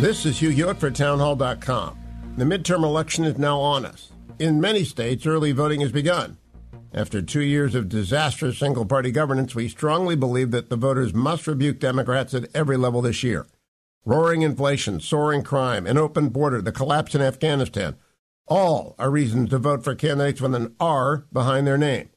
This is Hugh Hewitt for townhall.com. The midterm election is now on us. In many states, early voting has begun. After two years of disastrous single party governance, we strongly believe that the voters must rebuke Democrats at every level this year. Roaring inflation, soaring crime, an open border, the collapse in Afghanistan all are reasons to vote for candidates with an R behind their name.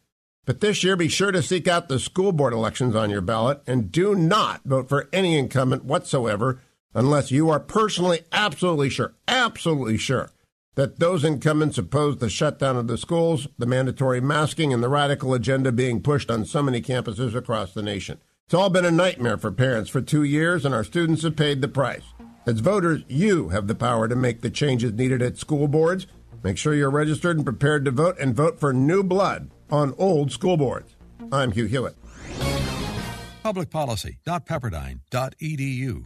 But this year, be sure to seek out the school board elections on your ballot and do not vote for any incumbent whatsoever unless you are personally absolutely sure, absolutely sure that those incumbents oppose the shutdown of the schools, the mandatory masking, and the radical agenda being pushed on so many campuses across the nation. It's all been a nightmare for parents for two years, and our students have paid the price. As voters, you have the power to make the changes needed at school boards. Make sure you're registered and prepared to vote and vote for new blood on old school boards. I'm Hugh Hewitt. Publicpolicy.pepperdine.edu.